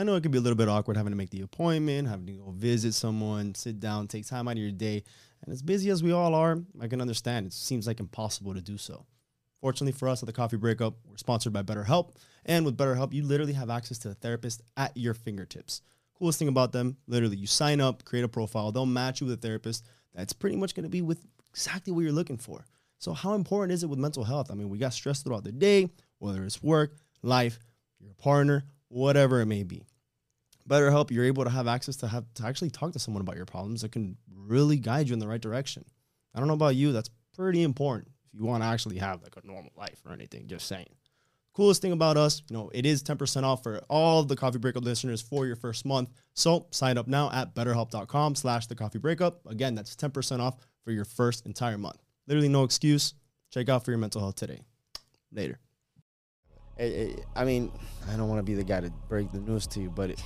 I know it can be a little bit awkward having to make the appointment, having to go visit someone, sit down, take time out of your day. And as busy as we all are, I can understand it seems like impossible to do so. Fortunately for us at the Coffee Breakup, we're sponsored by BetterHelp. And with BetterHelp, you literally have access to a therapist at your fingertips. Coolest thing about them, literally, you sign up, create a profile, they'll match you with a therapist that's pretty much going to be with exactly what you're looking for. So, how important is it with mental health? I mean, we got stressed throughout the day, whether it's work, life, your partner, whatever it may be. BetterHelp, you're able to have access to have to actually talk to someone about your problems that can really guide you in the right direction. I don't know about you, that's pretty important if you want to actually have like a normal life or anything. Just saying. Coolest thing about us, you know, it is 10% off for all the Coffee Breakup listeners for your first month. So sign up now at betterhelp.com slash the coffee breakup. Again, that's 10% off for your first entire month. Literally no excuse. Check out for your mental health today. Later. I mean, I don't want to be the guy to break the news to you, but it,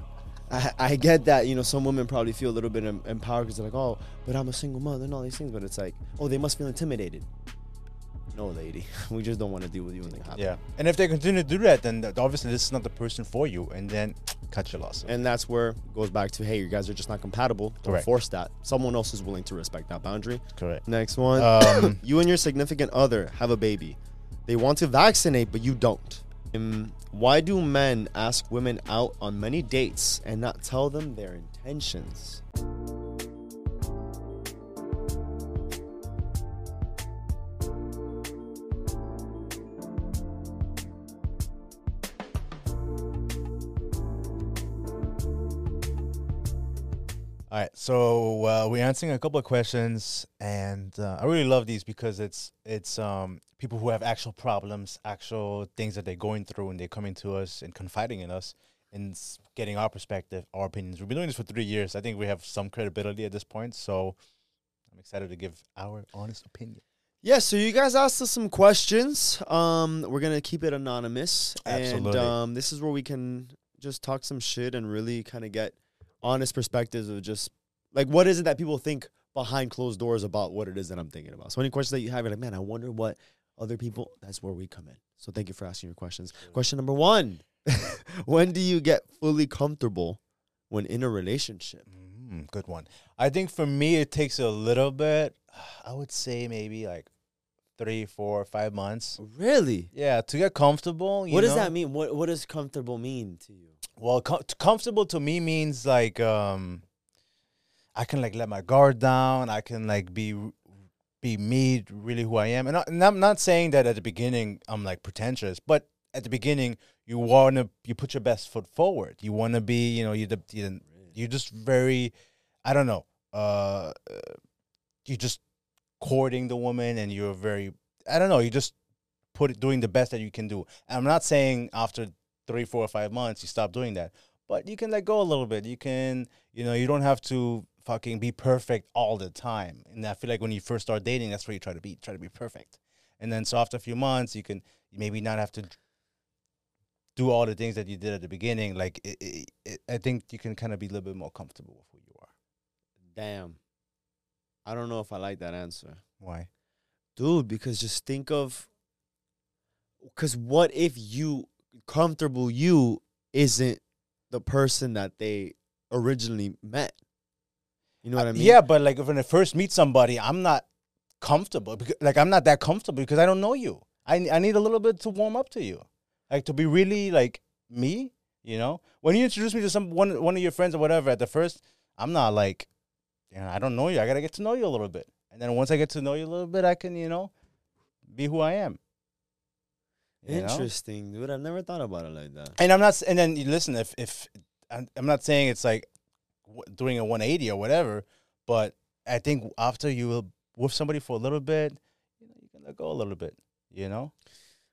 I, I get that you know some women probably feel a little bit empowered because they're like, oh, but I'm a single mother and all these things. But it's like, oh, they must feel intimidated. No, lady, we just don't want to deal with you when they happen. Yeah, and if they continue to do that, then obviously this is not the person for you, and then cut your losses. And that's where it goes back to, hey, you guys are just not compatible. Don't Correct. force that. Someone else is willing to respect that boundary. Correct. Next one, um, you and your significant other have a baby. They want to vaccinate, but you don't. Um, why do men ask women out on many dates and not tell them their intentions? All right, so uh, we're answering a couple of questions, and uh, I really love these because it's it's um, people who have actual problems, actual things that they're going through, and they're coming to us and confiding in us and getting our perspective, our opinions. We've been doing this for three years. I think we have some credibility at this point, so I'm excited to give our honest opinion. Yeah, so you guys asked us some questions. Um, we're gonna keep it anonymous, Absolutely. and um, this is where we can just talk some shit and really kind of get honest perspectives of just like what is it that people think behind closed doors about what it is that I'm thinking about. So any questions that you have, you're like, man, I wonder what other people. That's where we come in. So thank you for asking your questions. Question number one: When do you get fully comfortable when in a relationship? Mm, good one. I think for me, it takes a little bit. I would say maybe like three, four, five months. Really? Yeah, to get comfortable. what does that mean? What What does comfortable mean to you? Well, com- comfortable to me means like um, I can like let my guard down. I can like be be me, really who I am. And, I, and I'm not saying that at the beginning I'm like pretentious, but at the beginning you want to you put your best foot forward. You want to be, you know, you you you're just very, I don't know, uh, you're just courting the woman, and you're very, I don't know, you just put it, doing the best that you can do. And I'm not saying after three, four, or five months, you stop doing that. But you can let go a little bit. You can, you know, you don't have to fucking be perfect all the time. And I feel like when you first start dating, that's where you try to be, try to be perfect. And then so after a few months, you can maybe not have to do all the things that you did at the beginning. Like it, it, it, I think you can kind of be a little bit more comfortable with who you are. Damn. I don't know if I like that answer. Why? Dude, because just think of because what if you comfortable you isn't the person that they originally met. You know what I mean? Yeah, but like when I first meet somebody, I'm not comfortable. Because, like I'm not that comfortable because I don't know you. I I need a little bit to warm up to you, like to be really like me. You know, when you introduce me to some one one of your friends or whatever, at the first, I'm not like, you know, I don't know you. I gotta get to know you a little bit, and then once I get to know you a little bit, I can you know, be who I am. Interesting, know? dude. I've never thought about it like that. And I'm not. And then you listen. If if I'm, I'm not saying it's like doing a 180 or whatever, but I think after you will with somebody for a little bit, you know, you can let go a little bit. You know.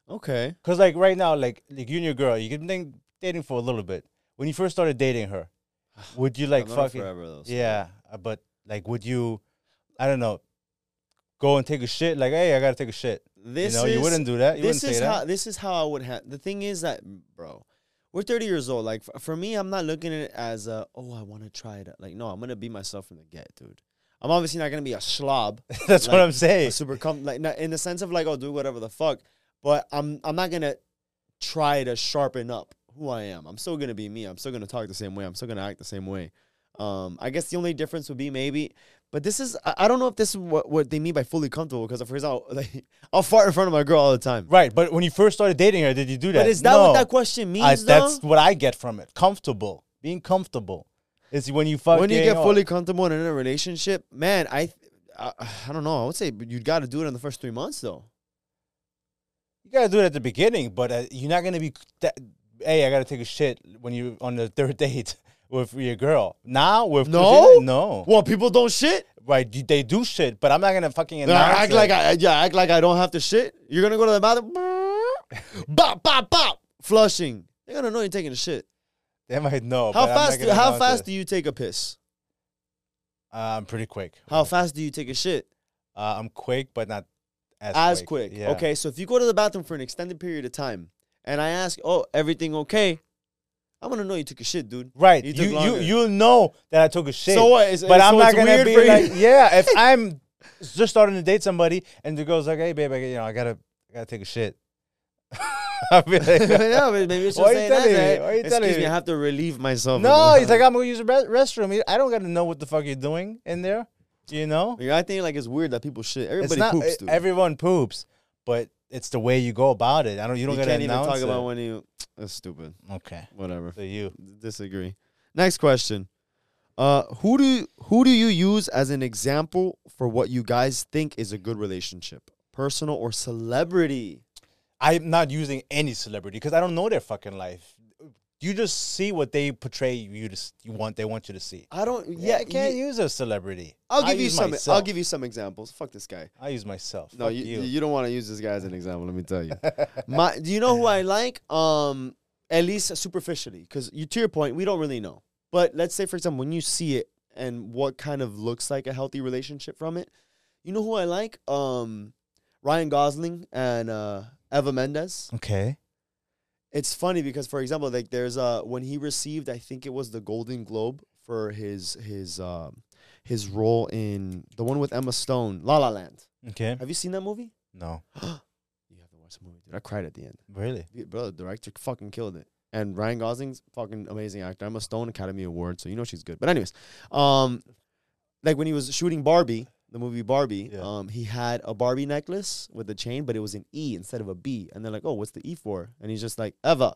Okay. Because like right now, like like you and your girl, you can think dating for a little bit. When you first started dating her, would you like fucking forever though. so- yeah? uh, But like, would you? I don't know. Go and take a shit. Like, hey, I gotta take a shit. This you know, is, you wouldn't do that. You this wouldn't is say how that. this is how I would have. The thing is that, bro, we're 30 years old. Like f- for me, I'm not looking at it as a oh I want to try it. Like no, I'm gonna be myself from the get, dude. I'm obviously not gonna be a slob, That's what I'm saying. super com like not in the sense of like oh do whatever the fuck. But I'm I'm not gonna try to sharpen up who I am. I'm still gonna be me. I'm still gonna talk the same way. I'm still gonna act the same way. Um, I guess the only difference would be maybe, but this is I, I don't know if this is what, what they mean by fully comfortable because for example, like I'll fart in front of my girl all the time. Right, but when you first started dating her, did you do that? But is that no. what that question means? I, that's what I get from it. Comfortable, being comfortable, is when you fucking when you get oh, fully comfortable in a relationship, man. I, I I don't know. I would say you got to do it in the first three months though. You gotta do it at the beginning, but uh, you're not gonna be. That, hey, I gotta take a shit when you're on the third date with your girl. Now with No? no, Well, people don't shit. right? They do shit, but I'm not gonna fucking act it. like I yeah, act like I don't have to shit. You're gonna go to the bathroom, bop bop bop, flushing. They're gonna know you're taking a shit. They might know. How but I'm not fast? gonna How fast it. do you take a piss? Uh, I'm pretty quick. How fast do you take a shit? Uh, I'm quick, but not as As quick. Yeah. Okay, so if you go to the bathroom for an extended period of time, and I ask, "Oh, everything okay?" I'm gonna know you took a shit, dude. Right. You You you you'll know that I took a shit. So what? Is, but so I'm not gonna be like, yeah. If I'm just starting to date somebody and the girl's like, hey, babe, I, you know, I gotta, I gotta take a shit. I'll be like, yeah, but maybe it's just Why you saying that, telling me? Why you Excuse telling me, me? I have to relieve myself. no, he's like, I'm gonna use the re- restroom. I don't gotta know what the fuck you're doing in there. You know, I think like it's weird that people shit. Everybody not. poops, eh, dude. Everyone poops, but it's the way you go about it. I don't. You you don't gotta can't even talk it. about when you. That's stupid. okay, Whatever. so you. Disagree. Next question. Uh, who do who do you use as an example for what you guys think is a good relationship, personal or celebrity? I'm not using any celebrity because I don't know their fucking life. You just see what they portray you to you want. They want you to see. I don't. Yeah, I can't you- use a celebrity. I'll I give you some. Myself. I'll give you some examples. Fuck this guy. I use myself. No, Fuck you, you. you don't want to use this guy as an example. Let me tell you. My, do you know who I like? Um, at least superficially, because you to your point, we don't really know. But let's say, for example, when you see it and what kind of looks like a healthy relationship from it, you know who I like? Um, Ryan Gosling and uh, Eva Mendes. okay. It's funny because, for example, like there's uh when he received, I think it was the Golden Globe for his his um his role in the one with Emma Stone, La La Land. Okay. Have you seen that movie? No. You have to watch the movie, dude. I cried at the end. Really? Bro, the director fucking killed it. And Ryan Gosling's fucking amazing actor. Emma Stone Academy Award, so you know she's good. But anyways, um, like when he was shooting Barbie, the movie Barbie, Yeah. um, he had a Barbie necklace with a chain, but it was an E instead of a B. And they're like, "Oh, what's the E for?" And he's just like, "Eva,"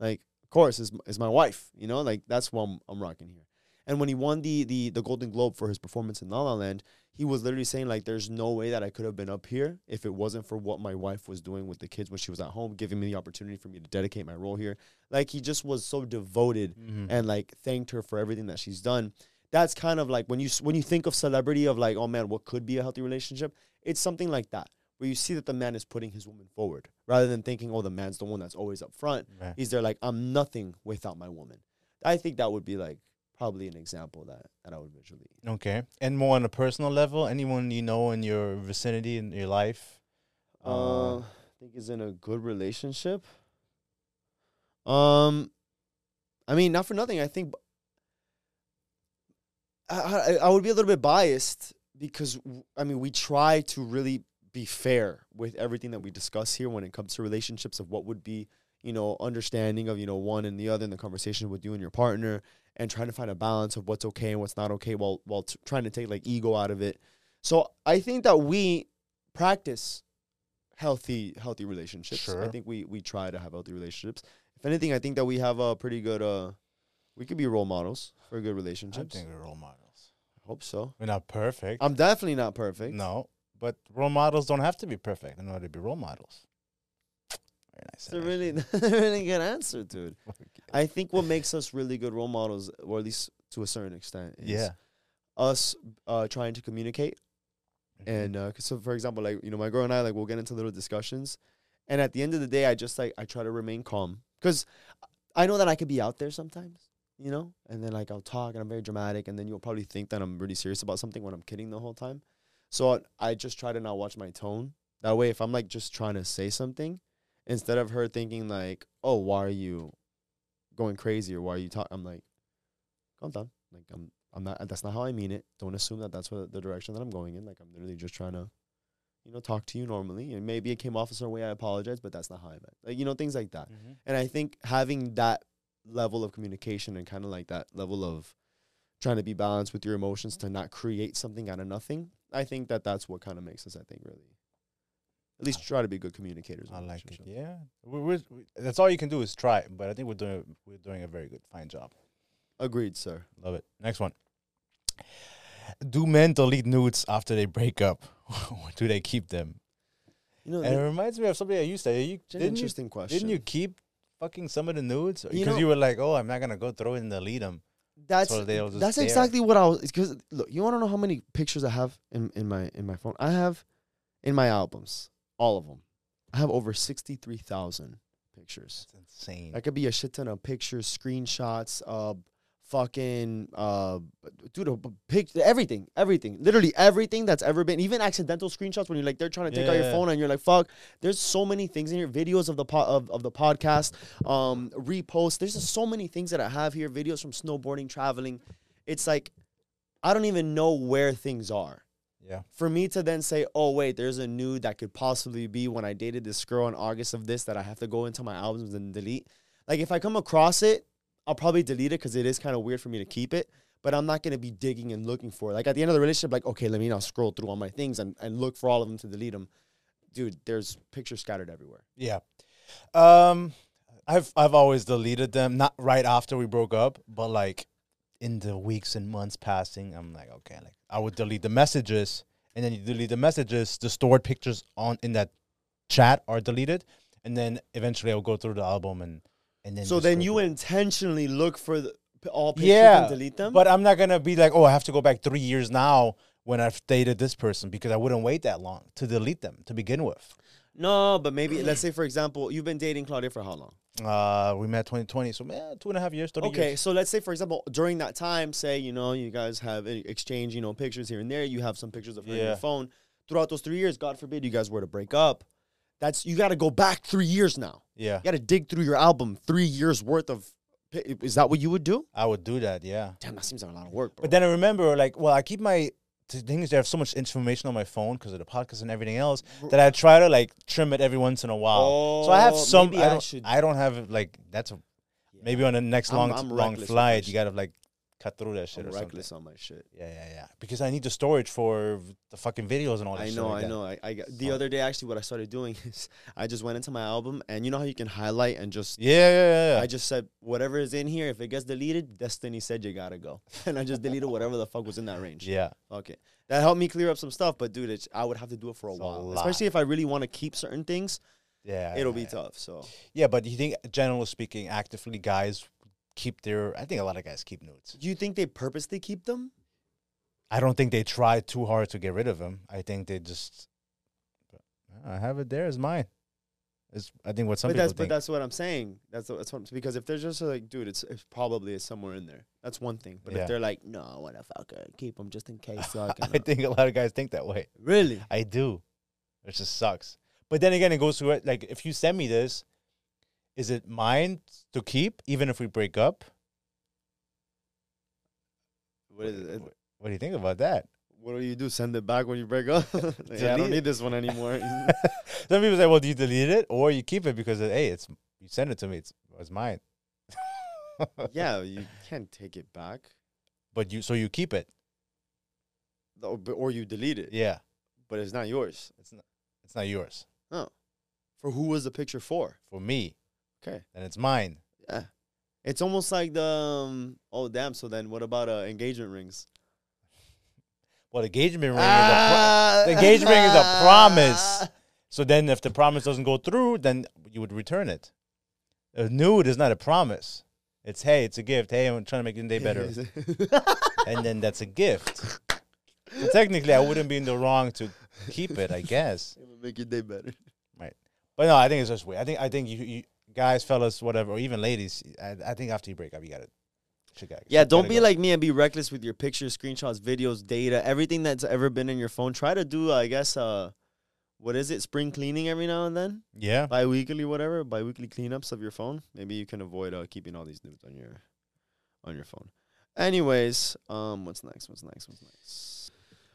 like, of course, is is my wife. You know, like that's what I'm, I'm rocking here. And when he won the the the Golden Globe for his performance in La La Land, he was literally saying like, "There's no way that I could have been up here if it wasn't for what my wife was doing with the kids when she was at home, giving me the opportunity for me to dedicate my role here." Like he just was so devoted Mm-hmm. and like thanked her for everything that she's done. That's kind of like when you when you think of celebrity of like, oh man, what could be a healthy relationship? It's something like that where you see that the man is putting his woman forward rather than thinking, oh, the man's the one that's always up front. Right. He's there like, I'm nothing without my woman. I think that would be like probably an example that that I would visually. Okay. And more on a personal level, anyone you know in your vicinity in your life? Uh, I think is in a good relationship. Um, I mean, not for nothing. I think I, I, would be a little bit biased because I mean we try to really be fair with everything that we discuss here when it comes to relationships of what would be you know understanding of you know one and the other in the conversation with you and your partner and trying to find a balance of what's okay and what's not okay while while t- trying to take like ego out of it. So I think that we practice healthy healthy relationships. I think we we try to have healthy relationships. If anything, I think that we have a pretty good uh we could be role models for good relationships. I think we're role models. Hope so. We're not perfect. I'm definitely not perfect. no, but role models don't have to be perfect in order to be role models. Very nice. It's a really really good answer, dude. I think what makes us really good role models, or at least to a certain extent, is yeah. us uh, trying to communicate. And uh, 'cause so, for example, like you know, my girl and I, like we'll get into little discussions, and at the end of the day, I just like I try to remain calm because I know that I could be out there sometimes. You know, and then like I'll talk and I'm very dramatic, and then you'll probably think that I'm really serious about something when I'm kidding the whole time. So I, I just try to not watch my tone. That way, if I'm like just trying to say something, instead of her thinking like, "Oh, why are you going crazy?" or "Why are you talking?" I'm like, "Calm down." Like I'm I'm not. That's not how I mean it. Don't assume that that's what the direction that I'm going in. Like I'm literally just trying to, you know, talk to you normally, and maybe it came off a certain way. I apologize, but that's not how I meant. Like you know, things like that. Mm-hmm. And I think having that level of communication and kind of like that level of trying to be balanced with your emotions to not create something out of nothing, I think that that's what kind of makes us, I think, really, at least try to be good communicators. I like it. Yeah, we we're, we that's all you can do is try. But I think we're doing we're doing a very good, fine job. Agreed, sir. Love it. Next one. Do men delete nudes after they break up, or do they keep them? You know, And it reminds me of something I used to. You didn't you, interesting question. didn't you keep fucking some of the nudes You because know- you were like, oh, I'm not gonna go through it and delete them. That's so they'll just that's there. exactly what I was. Because look, you want to know how many pictures I have in in my in my phone? I have in my albums, all of them. I have over sixty three thousand pictures. It's insane. That could be a shit ton of pictures, screenshots, uh, fucking, uh, dude, a b- pic, everything, everything, literally everything that's ever been, even accidental screenshots when you're like, they're trying to take out your Yeah. phone and you're like, fuck. There's so many things in here, videos of the po- of, of the podcast, um, reposts. There's just so many things that I have here, videos from snowboarding, traveling. It's like, I don't even know where things are yeah. for me to then say, oh wait, there's a nude that could possibly be when I dated this girl in August of this that I have to go into my albums and delete. Like if I come across it, I'll probably delete it because it is kind of weird for me to keep it. But I'm not gonna be digging and looking for it. Like at the end of the relationship, like okay, let me now scroll through all my things and, and look for all of them to delete them. Dude, there's pictures scattered everywhere. Yeah. Um I've I've always deleted them, not right after we broke up, but like in the weeks and months passing, I'm like, okay, like I would delete the messages and then you delete the messages, the stored pictures on in that chat are deleted, and then eventually I'll go through the album and and then So then you through- intentionally look for the, all pictures Yeah, and delete them. But I'm not gonna be like, oh, I have to go back three years now when I've dated this person because I wouldn't wait that long to delete them to begin with. no, but maybe let's say for example, you've been dating Claudia for how long? Uh, we met 2020, so man, two and a half years, 30 Okay, years. so let's say for example, during that time, say you know you guys have e- exchanged you know pictures here and there. You have some pictures of her in Yeah. your phone. Throughout those three years, God forbid you guys were to break up, that's you got to go back three years now. Yeah, You got to dig through your album, three years worth of. Is that what you would do? I would do that. Yeah, Damn, that seems like a lot of work, bro. but then I remember, like, well, I keep my the thing is, I have so much information on my phone because of the podcast and everything else that I try to like trim it every once in a while. so I have Oh, some. I don't. should- I don't have like that's a maybe on the next I'm- long I'm long flight. You gotta like cut through that shit I'm or reckless something. on my shit. Yeah, yeah, yeah. Because I need the storage for the fucking videos and all that. I know, like I that. know. I, I got, the So- other day actually, what I started doing is I just went into my album, and you know how you can highlight and just Yeah, yeah, yeah. yeah. I just said whatever is in here. If it gets deleted, Destiny said you gotta go, and I just deleted whatever the fuck was in that range. yeah. Okay, that helped me clear up some stuff. But dude, it's, I would have to do it for a It's while, lot. especially if I really want to keep certain things. Yeah, It'll yeah, be yeah. tough. So Yeah, but you think, generally speaking, actively guys keep their. I think a lot of guys keep nudes. do you think they purposely keep them? I don't think they try too hard to get rid of them. I think they just. I have it there as mine. Is I think what some but people that's but that's what I'm saying. That's what, that's what because if they're just like, dude, it's, it's probably somewhere in there. That's one thing. But Yeah. if they're like, no, I want to fucking keep them just in case. So I, I can, uh," think a lot of guys think that way. really. I do. It just sucks. But then again, it goes to it. Like, if you send me this, is it mine to keep, even if we break up? What is it? What, do you think about that? What do you do? Send it back when you break up? Like, I don't need this one anymore. Some people say, "Well, do you delete it or you keep it because uh, hey, it's you send it to me, it's it's mine." yeah, you can't take it back, but you so you keep it. or, or you delete it, Yeah, but it's not yours. it's not it's not yours Oh. For who was the picture for? for me, Okay, and it's mine. yeah, it's almost like the um, oh damn. So then, what about uh, engagement rings? Well, engagement ring is a pro- the engagement ring is a promise. so then if the promise doesn't go through, then you would return it. A nude is not a promise. It's hey, it's a gift. Hey, I'm trying to make your day better, and then that's a gift. So technically, I wouldn't be in the wrong to keep it, I guess. It would make your day better. Right, but no, I think it's just weird. I think I think you, you guys, fellas, whatever, or even ladies. I, I think after you break up, you got to Shit got- Yeah, shit don't gotta be go. like me and be reckless with your pictures, screenshots, videos, data, everything that's ever been in your phone. Try to do, I guess, uh, what is it? Spring cleaning every now and then, yeah. bi-weekly, whatever, bi-weekly cleanups of your phone. Maybe you can avoid uh, keeping all these nudes on your on your phone. Anyways, um, what's next? What's next? What's next?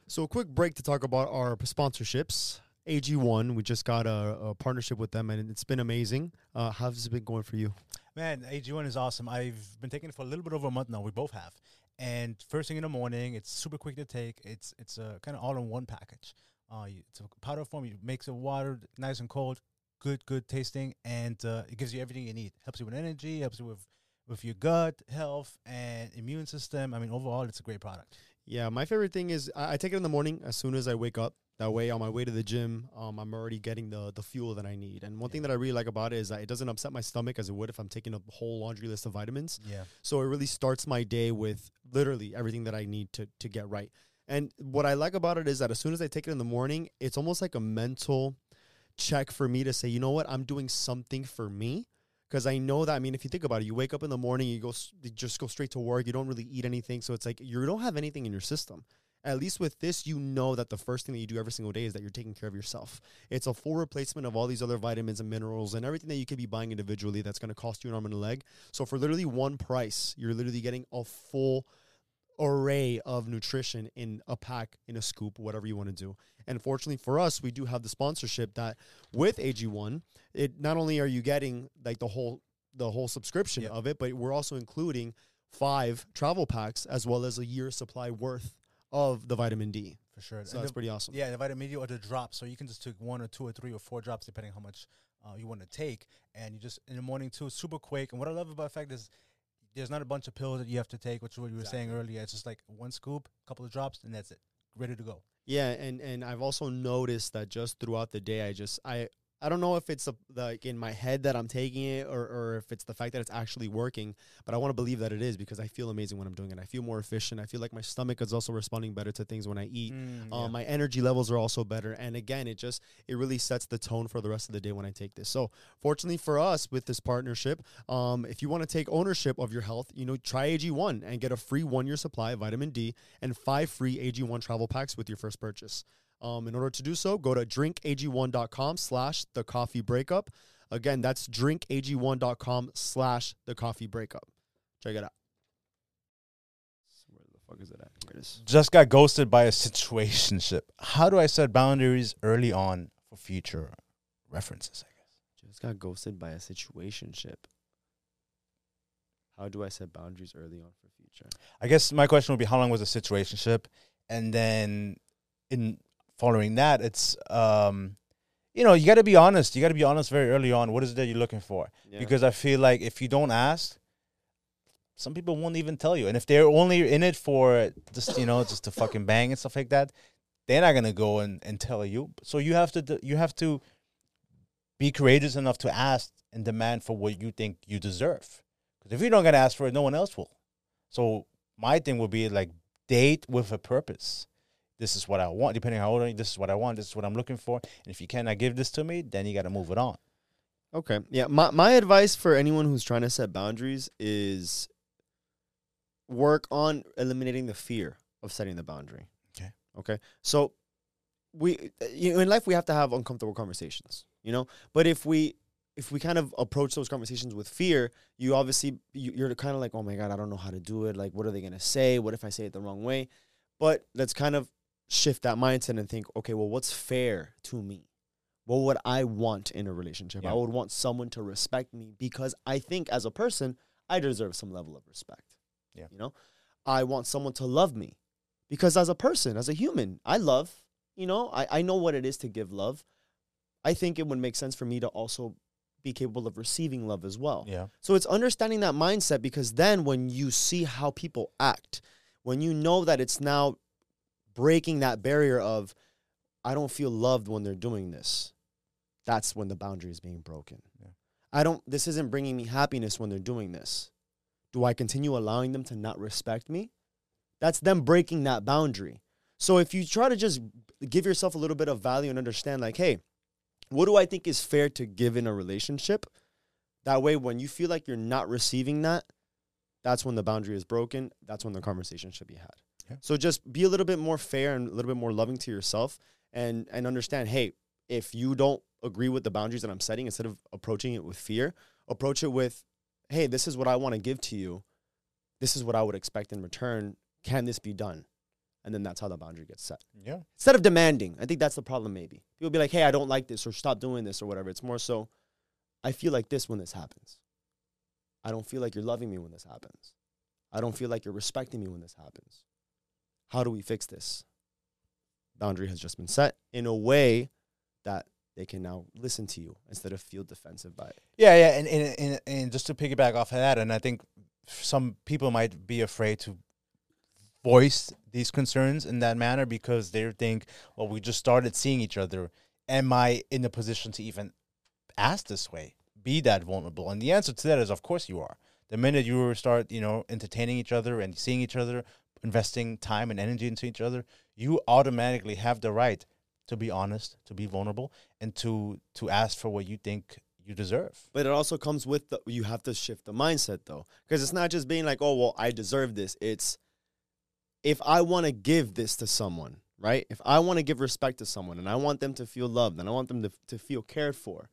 So a quick break to talk about our sponsorships. AG1, we just got a, a partnership with them, and it's been amazing. Uh, how's it been going for you? Man, AG1 is awesome. I've been taking it for a little bit over a month now. We both have. And first thing in the morning, it's super quick to take. It's it's a kind of all in one package. Uh, it's a powder form. You makes it water, nice and cold, good good tasting, and uh, it gives you everything you need. Helps you with energy, helps you with with your gut health and immune system. I mean, overall, it's a great product. Yeah, my favorite thing is I, I take it in the morning as soon as I wake up. That way, on my way to the gym, um, I'm already getting the the fuel that I need. And one thing that I really like about it is that it doesn't upset my stomach as it would if I'm taking a whole laundry list of vitamins. Yeah. So it really starts my day with literally everything that I need to to get right. And what I like about it is that as soon as I take it in the morning, it's almost like a mental check for me to say, you know what, I'm doing something for me. Because I know that, I mean, if you think about it, you wake up in the morning, you go, you just go straight to work, you don't really eat anything. So it's like you don't have anything in your system. At least with this, you know that the first thing that you do every single day is that you're taking care of yourself. It's a full replacement of all these other vitamins and minerals and everything that you could be buying individually that's going to cost you an arm and a leg. So for literally one price, you're literally getting a full array of nutrition in a pack, in a scoop, whatever you want to do. And fortunately for us, we do have the sponsorship that with AG1, it not only are you getting like the whole the whole subscription of it, but we're also including five travel packs as well as a year supply worth of the vitamin D. For sure. So And that's the- pretty awesome. Yeah, the vitamin D or the drops. So you can just take one or two or three or four drops depending how much uh, you want to take. And you just in the morning too, super quick. And what I love about the fact is there's not a bunch of pills that you have to take, which is what you were saying earlier. It's just like one scoop, a couple of drops, and that's it. Ready to go. Yeah, and and I've also noticed that just throughout the day, I just I I don't know if it's a, like in my head that I'm taking it or or if it's the fact that it's actually working, but I want to believe that it is because I feel amazing when I'm doing it. I feel more efficient. I feel like my stomach is also responding better to things when I eat. Mm, Um, my energy levels are also better, and again, it just it really sets the tone for the rest of the day when I take this. So, fortunately for us, with this partnership, um, if you want to take ownership of your health, you know, try AG1 and get a free one year supply of vitamin D and five free AG1 travel packs with your first purchase. Um, in order to do so, go to drinkag1.com slash the coffee breakup. Again, that's drinkag1.com slash the coffee breakup. Check it out. Where the fuck is it at? Here it is. just got ghosted by a situationship. How do I set boundaries early on for future references? I guess. Just got ghosted by a situationship. How do I set boundaries early on for future? I guess my question would be how long was the situationship, and then in following that, it's um, you know, you got to be honest. You got to be honest very early on. What is it that you're looking for? Yeah. Because I feel like if you don't ask, some people won't even tell you. And if they're only in it for just you know just to fucking bang and stuff like that, they're not gonna go and, and tell you. So you have to you have to be courageous enough to ask and demand for what you think you deserve. Because if you don't gonna ask for it, no one else will. So my thing would be like date with a purpose. This is what I want. Depending on how old I am, this is what I want. This is what I'm looking for. And if you cannot give this to me, then you got to move it on. Okay. Yeah. My my advice for anyone who's trying to set boundaries is work on eliminating the fear of setting the boundary. Okay. Okay. So we you know in life we have to have uncomfortable conversations, you know? But if we if we kind of approach those conversations with fear, you obviously you, you're kind of like, "Oh my god, I don't know how to do it. Like what are they going to say? What if I say it the wrong way?" But let's kind of shift that mindset and think, "Okay, well what's fair to me?" what would I want in a relationship? Yeah. I would want someone to respect me because I think as a person, I deserve some level of respect. Yeah. You know, I want someone to love me because as a person, as a human, I love, you know, I, I know what it is to give love. I think it would make sense for me to also be capable of receiving love as well. Yeah. So it's understanding that mindset because then when you see how people act, when you know that it's now breaking that barrier of, I don't feel loved when they're doing this, that's when the boundary is being broken. Yeah. I don't, this isn't bringing me happiness when they're doing this. Do I continue allowing them to not respect me? That's them breaking that boundary. So if you try to just give yourself a little bit of value and understand, like, hey, what do I think is fair to give in a relationship? That way, when you feel like you're not receiving that, that's when the boundary is broken. That's when the conversation should be had. Yeah. So just be a little bit more fair and a little bit more loving to yourself and and understand, hey, if you don't agree with the boundaries that I'm setting, instead of approaching it with fear, approach it with, hey, this is what I want to give to you. This is what I would expect in return. Can this be done? And then that's how the boundary gets set. Yeah. Instead of demanding, I think that's the problem maybe. People be like, hey, I don't like this or stop doing this or whatever. It's more so, I feel like this when this happens. I don't feel like you're loving me when this happens. I don't feel like you're respecting me when this happens. How do we fix this? Boundary has just been set in a way that they can now listen to you instead of feel defensive by it. Yeah, yeah, and, and and and just to piggyback off of that, and I think some people might be afraid to voice these concerns in that manner because they think, well, we just started seeing each other. Am I in a position to even ask this way, be that vulnerable? And the answer to that is, of course, you are. The minute you start, you know, entertaining each other and seeing each other, investing time and energy into each other, you automatically have the right to be honest, to be vulnerable, and to to ask for what you think you deserve. But it also comes with the you have to shift the mindset though. Because it's not just being like, oh well, I deserve this. It's if I want to give this to someone, right? If I want to give respect to someone and I want them to feel loved and I want them to, to feel cared for,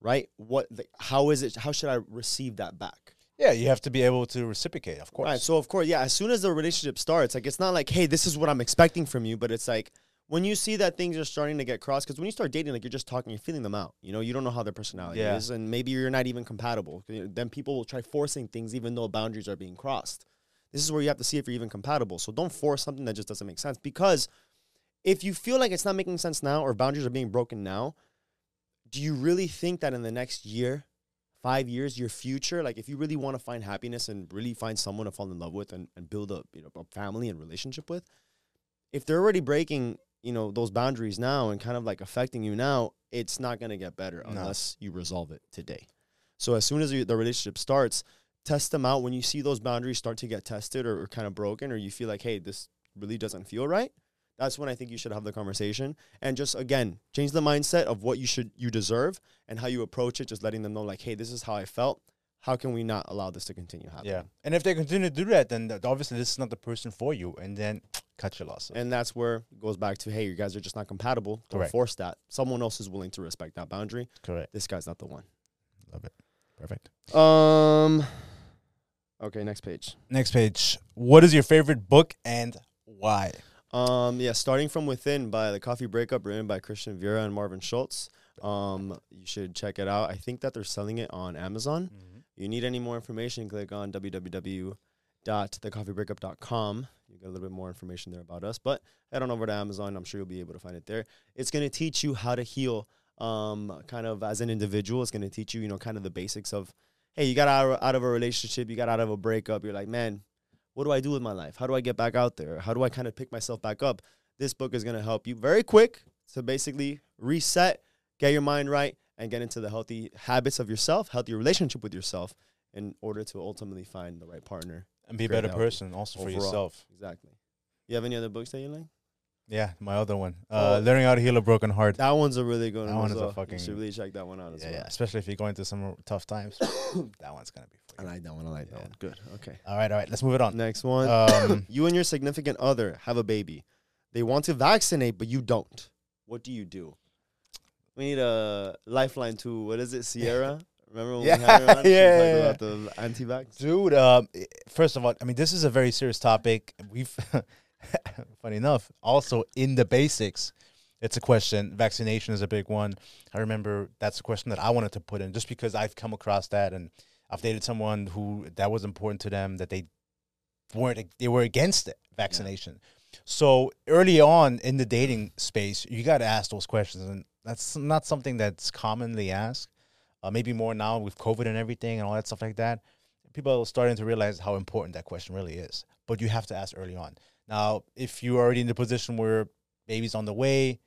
right? What the, how is it how should I receive that back? Yeah, you have to be able to reciprocate, of course. Right. So of course, yeah, as soon as the relationship starts, like it's not like, hey, this is what I'm expecting from you, but it's like when you see that things are starting to get crossed, because when you start dating, like you're just talking, you're feeling them out. You know, you don't know how their personality Yeah. is, and maybe you're not even compatible. Then people will try forcing things, even though boundaries are being crossed. This is where you have to see if you're even compatible. So don't force something that just doesn't make sense. Because if you feel like it's not making sense now, or boundaries are being broken now, do you really think that in the next year, five years, your future, like if you really want to find happiness and really find someone to fall in love with and, and build a you know a family and relationship with, if they're already breaking you know those boundaries now and kind of like affecting you now, it's not gonna get better No. unless you resolve it today. So as soon as you, the relationship starts, test them out. When you see those boundaries start to get tested or, or kind of broken, or you feel like, hey, this really doesn't feel right, that's when I think you should have the conversation and just again change the mindset of what you should you deserve and how you approach it. Just letting them know like, hey, this is how I felt. How can we not allow this to continue happening? Yeah, and if they continue to do that, then th- obviously this is not the person for you, and then cut your losses. And that's where it goes back to, hey, you guys are just not compatible. Don't Correct. force that. Someone else is willing to respect that boundary. Correct. This guy's not the one. Love it. Perfect. Um. Okay, next page. Next page. What is your favorite book and why? Um, yeah, starting from within by the Coffee Breakup, written by Christian Vera and Marvin Schultz. Um, you should check it out. I think that they're selling it on Amazon. You need any more information, click on www.thecoffeebreakup.com. You get a little bit more information there about us. But head on over to Amazon. I'm sure you'll be able to find it there. It's going to teach you how to heal um, kind of as an individual. It's going to teach you, you know, kind of the basics of, hey, you got out of, out of a relationship, you got out of a breakup. You're like, man, what do I do with my life? How do I get back out there? How do I kind of pick myself back up? This book is going to help you very quick to basically reset, get your mind right, and get into the healthy habits of yourself, healthy relationship with yourself in order to ultimately find the right partner. And be a better person also for yourself. Exactly. You have any other books that you like? Yeah, my other one. Uh, Oh. Learning how to heal a broken heart. That one's a really good That one. one as is a fucking- You should really check that one out as Yeah, well. yeah, especially if you're going through some tough times. that one's gonna be I like that one. I like that one. Good. Okay. All right, all right. Let's move it on. Next one. Um, you and your significant other have a baby. They want to vaccinate, but you don't. What do you do? We need a lifeline to what is it, Sierra? Remember when Yeah, we had her on? Yeah, yeah, about the anti-vax. dude. Um, first of all, I mean, this is a very serious topic. We've, funny enough, also in the basics, it's a question. Vaccination is a big one. I remember that's a question that I wanted to put in, just because I've come across that, and I've dated someone who that was important to them that they weren't they were against it, vaccination. So early on in the dating space, you got to ask those questions, and that's not something that's commonly asked. Uh, maybe more now with COVID and everything and all that stuff like that. People are starting to realize how important that question really is. But you have to ask early on. Now, if you're already in the position where baby's on the way,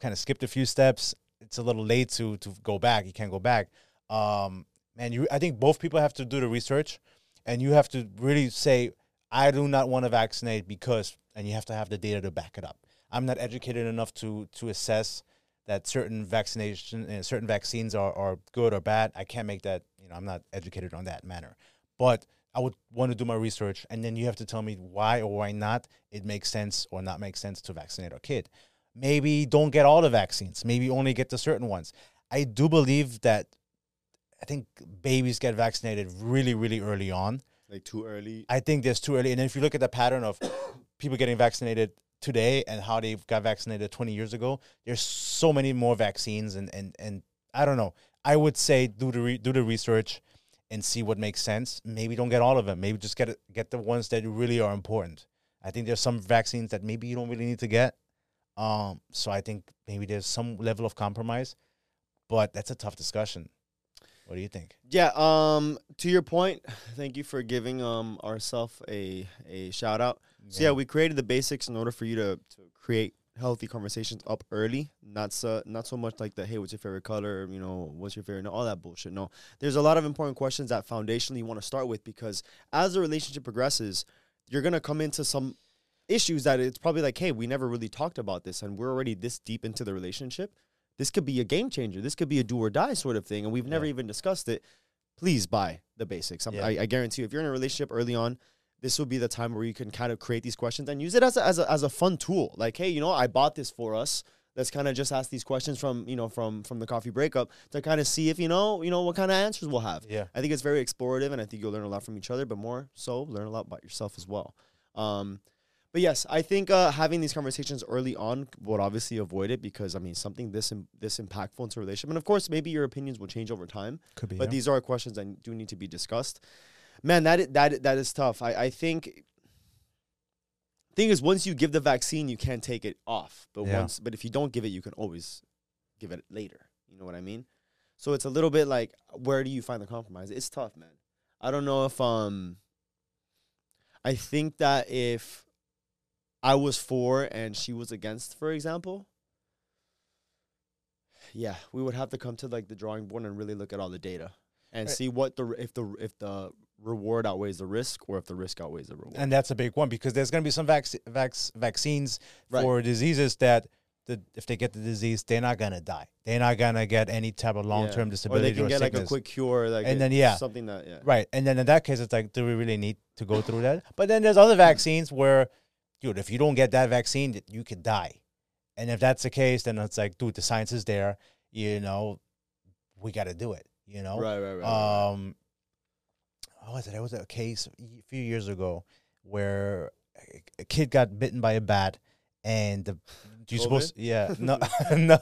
kind of skipped a few steps, it's a little late to to go back. You can't go back. Um, man, you I think both people have to do the research, and you have to really say, I do not want to vaccinate because, and you have to have the data to back it up. I'm not educated enough to to assess that certain vaccination and certain vaccines are, are good or bad. I can't make that, you know, I'm not educated on that manner. But I would want to do my research, and then you have to tell me why or why not it makes sense or not make sense to vaccinate our kid. Maybe don't get all the vaccines. Maybe only get the certain ones. I do believe that. I think babies get vaccinated really, really early on. Like too early. I think there's too early. And if you look at the pattern of people getting vaccinated today and how they got vaccinated 20 years ago, there's so many more vaccines. And, and, and I don't know. I would say do the, re- do the research and see what makes sense. Maybe don't get all of them. Maybe just get, get the ones that really are important. I think there's some vaccines that maybe you don't really need to get. Um, so I think maybe there's some level of compromise, but that's a tough discussion. What do you think? Yeah. Um. To your point, thank you for giving um ourself a a shout out. So yeah, we created the basics in order for you to to create healthy conversations up early. Not so not so much like the hey, what's your favorite color? You know, what's your favorite? No, all that bullshit. No, there's a lot of important questions that foundationally you want to start with because as the relationship progresses, you're gonna come into some issues that it's probably like, hey, we never really talked about this, and we're already this deep into the relationship. This could be a game changer. This could be a do or die sort of thing, and we've never Yeah. even discussed it. Please buy the basics. I'm, Yeah. I, I guarantee you, if you're in a relationship early on, this will be the time where you can kind of create these questions and use it as a, as a, as a fun tool. Like, hey, you know, I bought this for us. Let's kind of just ask these questions from you know from from the coffee breakup to kind of see if you know you know what kind of answers we'll have. Yeah. I think it's very explorative, and I think you'll learn a lot from each other, but more so, learn a lot about yourself as well. Um, but yes, I think uh, having these conversations early on would obviously avoid it because I mean something this Im- this impactful into a relationship, and of course maybe your opinions will change over time. Could be. But these are questions that do need to be discussed. Man, that that that is tough. I I think. Thing is, once you give the vaccine, you can't take it off. But Yeah. once, but if you don't give it, you can always give it later. You know what I mean? So it's a little bit like, where do you find the compromise? It's tough, man. I don't know if um. I think that if I was for and she was against, for example, yeah, we would have to come to like the drawing board and really look at all the data and Right. see what the if the if the reward outweighs the risk or if the risk outweighs the reward. and that's a big one because there's going to be some vac- vac- vaccines Right. for diseases that the, if they get the disease, they're not going to die. They're not going to get any type of long term Yeah. disability or they can get like a quick cure, like And then, yeah. something that yeah. Right. And then in that case, it's like, do we really need to go through that? But then there's other vaccines where, dude, if you don't get that vaccine, you could die. And if that's the case, then it's like, dude, the science is there. You know, we got to do it. You know, Right, right, right. right. um, what was it? There was a case a few years ago where a- kid got bitten by a bat, and the you supposed yeah no no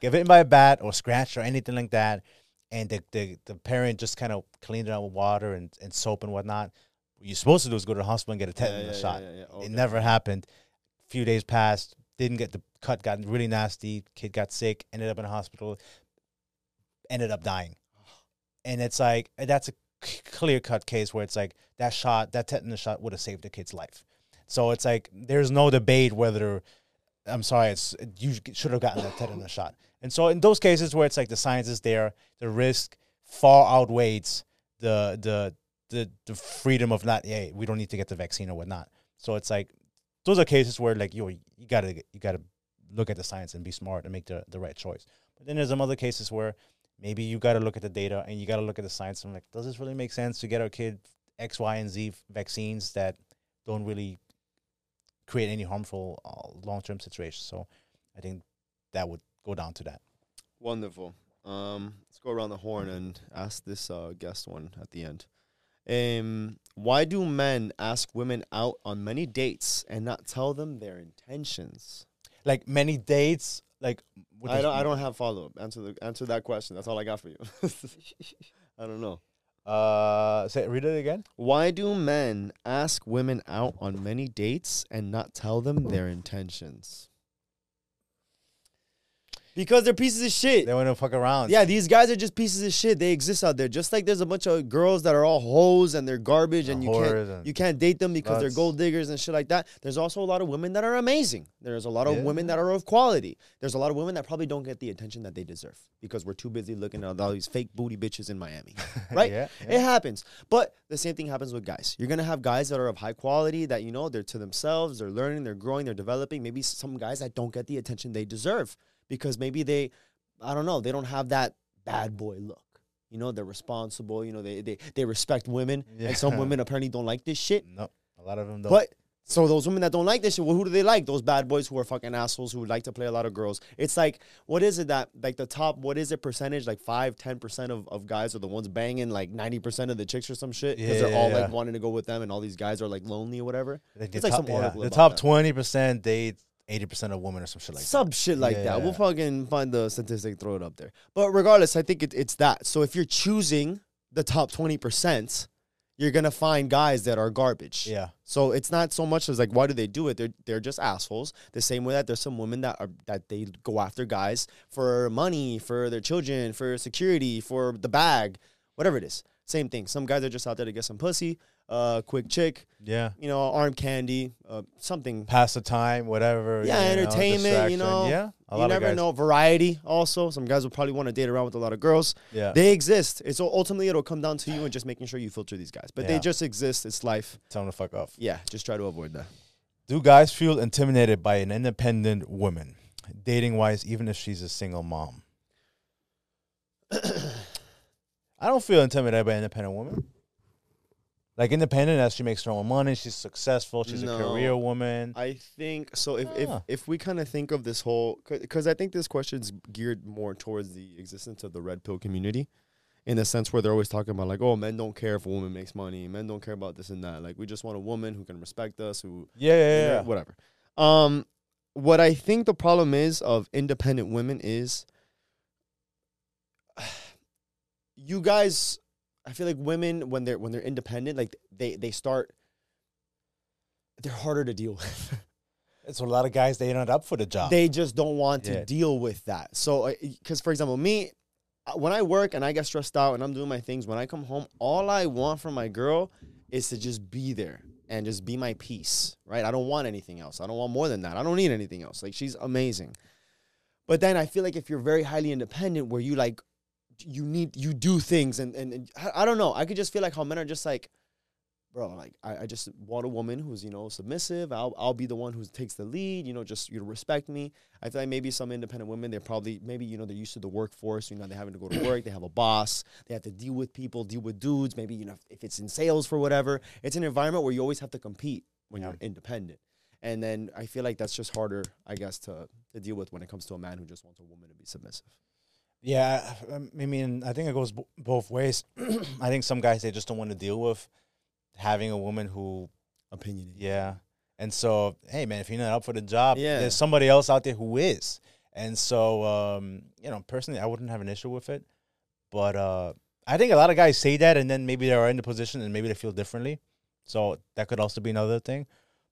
get bitten by a bat or scratched or anything like that, and the the, the parent just kind of cleaned it out with water and, and soap and whatnot. What you're supposed to do is go to the hospital and get a tetanus yeah, shot. yeah, yeah, yeah. It never happened. A few days passed. Didn't get the cut. Got really nasty. Kid got sick. Ended up in a hospital. Ended up dying. And it's like that's a clear cut case where it's like that shot, that tetanus shot would have saved the kid's life. So it's like there's no debate whether I'm sorry, it's you should have gotten that tetanus shot. And so in those cases where it's like the science is there, the risk far outweighs the the the the freedom of not hey we don't need to get the vaccine or whatnot. So it's like those are cases where like yo you gotta you gotta look at the science and be smart and make the the right choice. But then there's some other cases where maybe you got to look at the data and you got to look at the science and like does this really make sense to get our kid X Y and Z vaccines that don't really create any harmful uh, long term situations. So I think that would go down to that. Wonderful. Um, let's go around the horn and ask this uh, guest one at the end. Um, why do men ask women out on many dates and not tell them their intentions? Like many dates, like I don't. I don't have follow up. Answer the answer that question. That's all I got for you. I don't know. Uh, say read it again. Why do men ask women out on many dates and not tell them their intentions? Because they're pieces of shit. They want to fuck around. Yeah, these guys are just pieces of shit. They exist out there. Just like there's a bunch of girls that are all hoes and they're garbage and And you can't and you can't date them because they're gold diggers and shit like that. There's also a lot of women that are amazing. There's a lot of Yeah. women that are of quality. There's a lot of women that probably don't get the attention that they deserve because we're too busy looking at all these fake booty bitches in Miami. Right? yeah, It happens. But the same thing happens with guys. You're gonna have guys that are of high quality that you know they're to themselves, they're learning, they're growing, they're developing. Maybe some guys that don't get the attention they deserve because maybe they, I don't know, they don't have that bad boy look. You know, they're responsible. You know, they they, they respect women, and some women apparently don't like this shit. No, a lot of them don't. But so those women that don't like this shit, well, who do they like? Those bad boys who are fucking assholes who like to play a lot of girls. It's like, what is it that like the top? What is it percentage? Like five, ten percent of of guys are the ones banging like ninety percent of the chicks or some shit because Yeah, they're all yeah, like wanting to go with them, and all these guys are like lonely or whatever. Like it's like top, some yeah, article the top twenty percent date eighty percent of women or some shit like that. Some shit like that. We'll fucking find the statistic, throw it up there. But regardless, I think it, it's that. So if you're choosing the top twenty percent, you're gonna find guys that are garbage. Yeah, So it's not so much as like why do they do it? They're they're just assholes. The same way that there's some women that are that they go after guys for money, for their children, for security, for the bag, whatever it is. Same thing. Some guys are just out there to get some pussy, uh, quick chick, yeah. you know, arm candy, uh, something. Pass the time, whatever. Yeah, you know, entertainment, you know. Yeah, a you never guys. know. Variety also. Some guys will probably want to date around with a lot of girls. Yeah, They exist. It's ultimately it'll come down to you and just making sure you filter these guys. But they just exist. It's life. tell them to fuck off. Yeah, just try to avoid that. Do guys feel intimidated by an independent woman, dating wise, even if she's a single mom? I don't feel intimidated by an independent woman. Like independent as she makes her own money, she's successful, she's No. a career woman. I think so. If if, Ah. if we kind of think of this whole, because I think this question's geared more towards the existence of the red pill community, in the sense where they're always talking about like, oh, men don't care if a woman makes money, men don't care about this and that. Like we just want a woman who can respect us, who yeah, yeah, yeah. whatever. Um, what I think the problem is of independent women is, you guys. I feel like women when they're when they're independent, like they they start. They're harder to deal with. It's a lot of guys they not up for the job. they just don't want to Yeah. deal with that. So, because for example, me, uh, when I work and I get stressed out and I'm doing my things, when I come home, all I want from my girl is to just be there and just be my peace, right? I don't want anything else. I don't want more than that. I don't need anything else. Like she's amazing. But then I feel like if you're very highly independent, where you like, you need you do things and and, and I, I don't know. I could just feel like how men are just like, bro, like I, I just want a woman who's you know submissive. I'll I'll be the one who takes the lead. You know, just you know, respect me. I feel like maybe some independent women, they're probably maybe you know they're used to the workforce. You know, they're having to go to work. They have a boss. They have to deal with people, deal with dudes. Maybe you know if it's in sales for whatever. It's an environment where you always have to compete when Yeah. you're independent. And then I feel like that's just harder, I guess, to to deal with when it comes to a man who just wants a woman to be submissive. Yeah, I mean, I think it goes b- both ways. I think some guys they just don't want to deal with having a woman who, Opinionated. yeah, and so hey, man, if you're not up for the job, Yeah. there's somebody else out there who is, and so um, you know, personally, I wouldn't have an issue with it, but uh, I think a lot of guys say that, and then maybe they're in the position and maybe they feel differently, so that could also be another thing,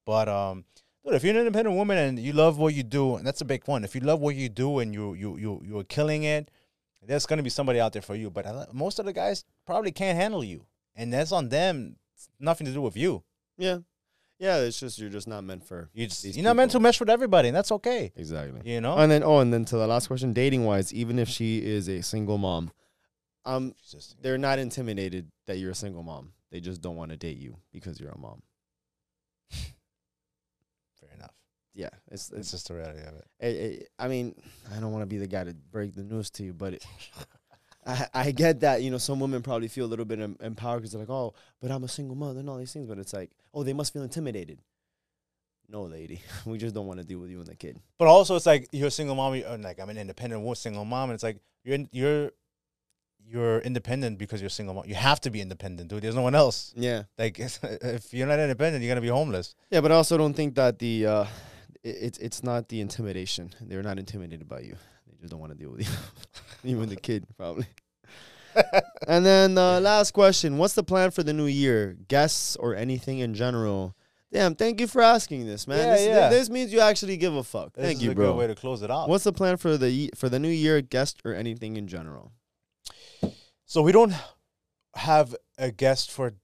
but um. Dude, if you're an independent woman and you love what you do, and that's a big one. If you love what you do and you you you you're killing it, there's going to be somebody out there for you. But most of the guys probably can't handle you, and that's on them. It's nothing to do with you. Yeah. Yeah, it's just you're just not meant for You just, you're not meant to mesh with everybody, and that's okay. exactly. You know. And then oh, and then to the last question, dating wise, even if she is a single mom, um, they're not intimidated that you're a single mom. They just don't want to date you because you're a mom. Yeah, it's, It's it's just the reality of it. it, it- I mean, I don't want to be the guy to break the news to you, but it, I, I get that. You know, some women probably feel a little bit em- empowered because they're like, oh, but I'm a single mother and all these things. But it's like, oh, they must feel intimidated. No, lady, we just don't want to deal with you and the kid. But also, it's like you're a single mom. You're, like I'm an independent single mom, and it's like you're in- you're you're independent because you're a single mom. You have to be independent, dude. There's no one else. Yeah, Like if you're not independent, you're gonna be homeless. yeah, but I also don't think that the uh, it's it's not the intimidation. They're not intimidated by you. They just don't want to deal with you, even the kid probably. and then uh, last question: What's the plan for the new year? Guests or anything in general? Damn, thank you for asking this, man. Yeah, this, yeah. this means you actually give a fuck. This Thank is you, a bro. Good way to close it out. What's the plan for the for the new year? Guest or anything in general? So we don't have a guest for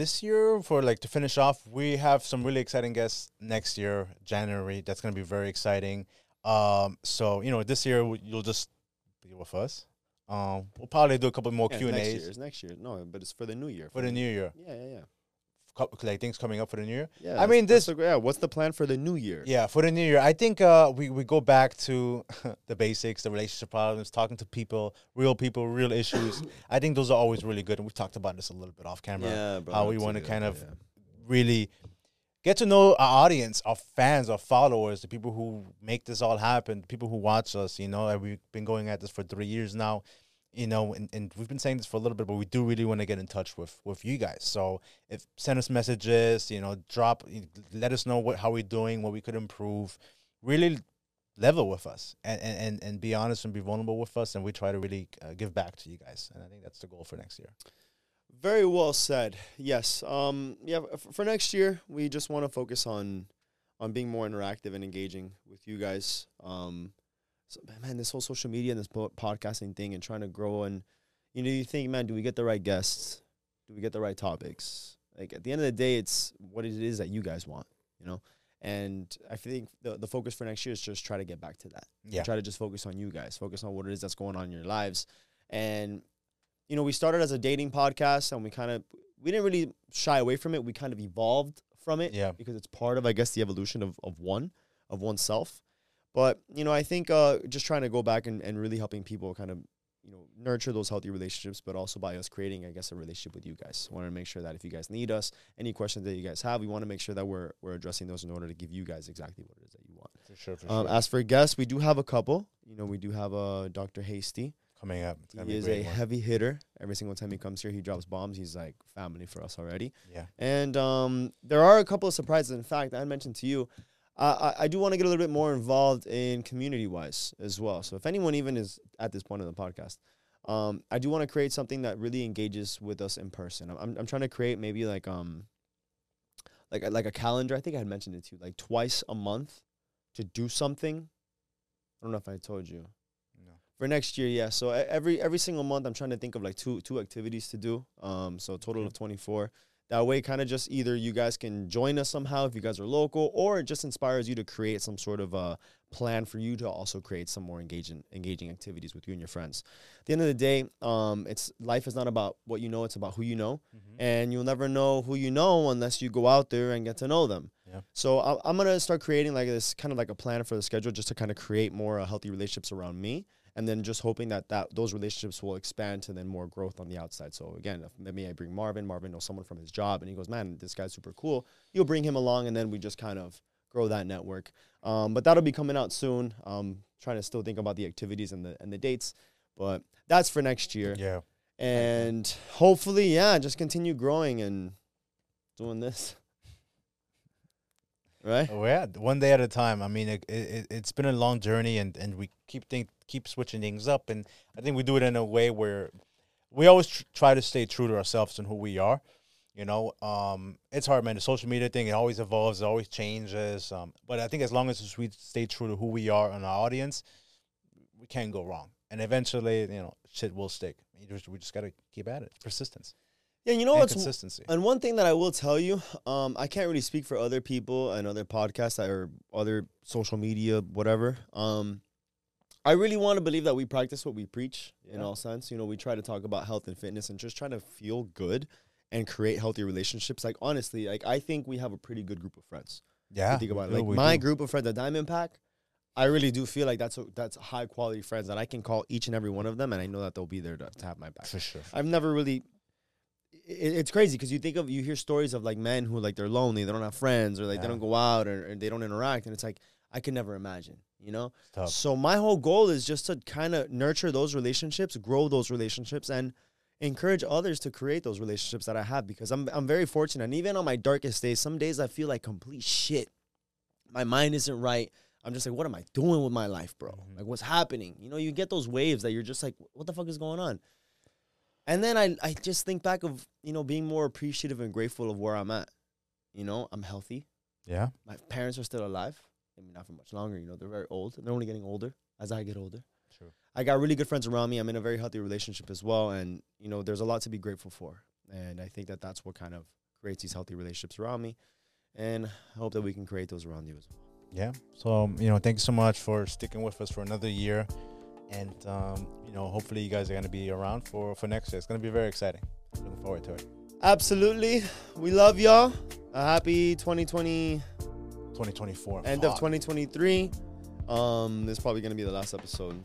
this year for like to finish off. We have some really exciting guests next year, January. That's going to be very exciting. Um, so you know, this year you'll just be with us. Um, we'll probably do a couple more Yeah, Q and next year. A's next year. No, but it's for the new year. for the new year. Yeah, yeah, yeah. Like things coming up for the new year. Yeah, I mean, this- the- yeah. What's the plan for the new year? Yeah, for the new year, I think uh, we we go back to the basics, the relationship problems, talking to people, real people, real issues. I think those are always really good, and we talked about this a little bit off camera. yeah, bro. how we wanna kind of yeah. really get to know our audience, our fans, our followers, the people who make this all happen, the people who watch us. You know, we've been going at this for three years now. You know, and, and we've been saying this for a little bit, but we do really want to get in touch with with you guys. So if send us messages, you know, drop, let us know what how we're doing, what we could improve. Really level with us and and, and, be honest and be vulnerable with us, and we try to really uh, give back to you guys. And I think that's the goal for next year. Very well said. Yes. Um. Yeah. For next year, we just want to focus on on being more interactive and engaging with you guys. Um. So, man, this whole social media and this po- podcasting thing and trying to grow and you know you think, man, do we get the right guests? Do we get the right topics? Like at the end of the day, it's what it is that you guys want. You know. And I think the the focus for next year is just try to get back to that. Yeah. Try to just focus on you guys. Focus on what it is that's going on in your lives. And you know, we started as a dating podcast and we kind of we didn't really shy away from it. We kind of evolved from it Yeah. because it's part of I guess the evolution of, of one, of oneself. But, you know, I think uh just trying to go back and, and really helping people kind of, you know, nurture those healthy relationships, but also by us creating, I guess, a relationship with you guys. want to make sure that if you guys need us, any questions that you guys have, we want to make sure that we're we're addressing those in order to give you guys exactly what it is that you want. For sure, for Um, as for guests, we do have a couple. You know, we do have uh, Dr. Hasty. Coming up. He is a one. heavy hitter. Every single time he comes here, he drops bombs. He's like family for us already. Yeah. And um, there are a couple of surprises. In fact, I mentioned to you, I, I do want to get a little bit more involved in community wise as well. So if anyone even is at this point in the podcast, um, I do want to create something that really engages with us in person. I'm, I'm, trying to create maybe like um, like a, like a calendar. I think I had mentioned it to you, like twice a month to do something. I don't know if I told you No. for next year yeah so every every single month i'm trying to think of like two two activities to do um so a total of 24 that way kind of just either you guys can join us somehow if you guys are local or it just inspires you to create some sort of a plan for you to also create some more engaging engaging activities with you and your friends at the end of the day um it's life is not about what you know it's about who you know Mhm. and you'll never know who you know unless you go out there and get to know them. Yeah. So I- I'm gonna start creating like this kind of like a plan for the schedule, just to kind of create more uh, healthy relationships around me, and then just hoping that that those relationships will expand to then more growth on the outside. So again, if maybe I bring Marvin, Marvin knows someone from his job, and he goes, "Man, this guy's super cool." You'll bring him along, and then we just kind of grow that network. Um, but that'll be coming out soon. Um, trying to still think about the activities and the and the dates, but that's for next year Yeah. and hopefully, yeah, just continue growing and doing this. Right? Oh, yeah, one day at a time. I mean, it, it, it's been a long journey, and, and we keep think keep switching things up, and I think we do it in a way where we always tr- try to stay true to ourselves and who we are. You know, um, it's hard, man. The social media thing it always evolves, it always changes. Um, but I think as long as we stay true to who we are and our audience, we can't go wrong. And eventually, you know, shit will stick. You just, we just got to keep at it. Persistence Yeah, you know what's consistency. and one thing that I will tell you, um, I can't really speak for other people and other podcasts or other social media, whatever. Um, I really want to believe that we practice what we preach in all sense. You know, we try to talk about health and fitness and just trying to feel good and create healthy relationships. Like honestly, like I think we have a pretty good group of friends. yeah, think about it. Like my do. group of friends the Diamond Pack, I really do feel like that's a, that's high quality friends that I can call each and every one of them, and I know that they'll be there to, to have my back. for sure. I've never really. It, it's crazy because you think of you hear stories of like men who like they're lonely, they don't have friends, or like they don't go out, or, or they don't interact, and it's like I could never imagine, you know. So my whole goal is just to kind of nurture those relationships, grow those relationships, and encourage others to create those relationships that I have because I'm I'm very fortunate. And even on my darkest days, some days I feel like complete shit. My mind isn't right. I'm just like, what am I doing with my life, bro? Mhm. Like, what's happening? You know, you get those waves that you're just like, what the fuck is going on? And then I I just think back of you know being more appreciative and grateful of where I'm at. You know, I'm healthy. Yeah. My parents are still alive. I mean, not for much longer. You know, they're very old. They're only getting older as I get older. True. I got really good friends around me. I'm in a very healthy relationship as well, and you know, there's a lot to be grateful for. And I think that that's what kind of creates these healthy relationships around me. And I hope that we can create those around you as well. Yeah. So, um, you know, thank you so much for sticking with us for another year. And, um, you know, hopefully you guys are going to be around for, for next year. It's going to be very exciting. Looking forward to it. Absolutely. We love y'all. A happy 2020, 2024. end of 2023. Um, this is probably gonna be the last episode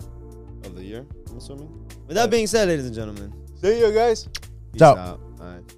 of the year. I'm assuming. With that being said, ladies and gentlemen, See you guys. peace Ciao. out. All right.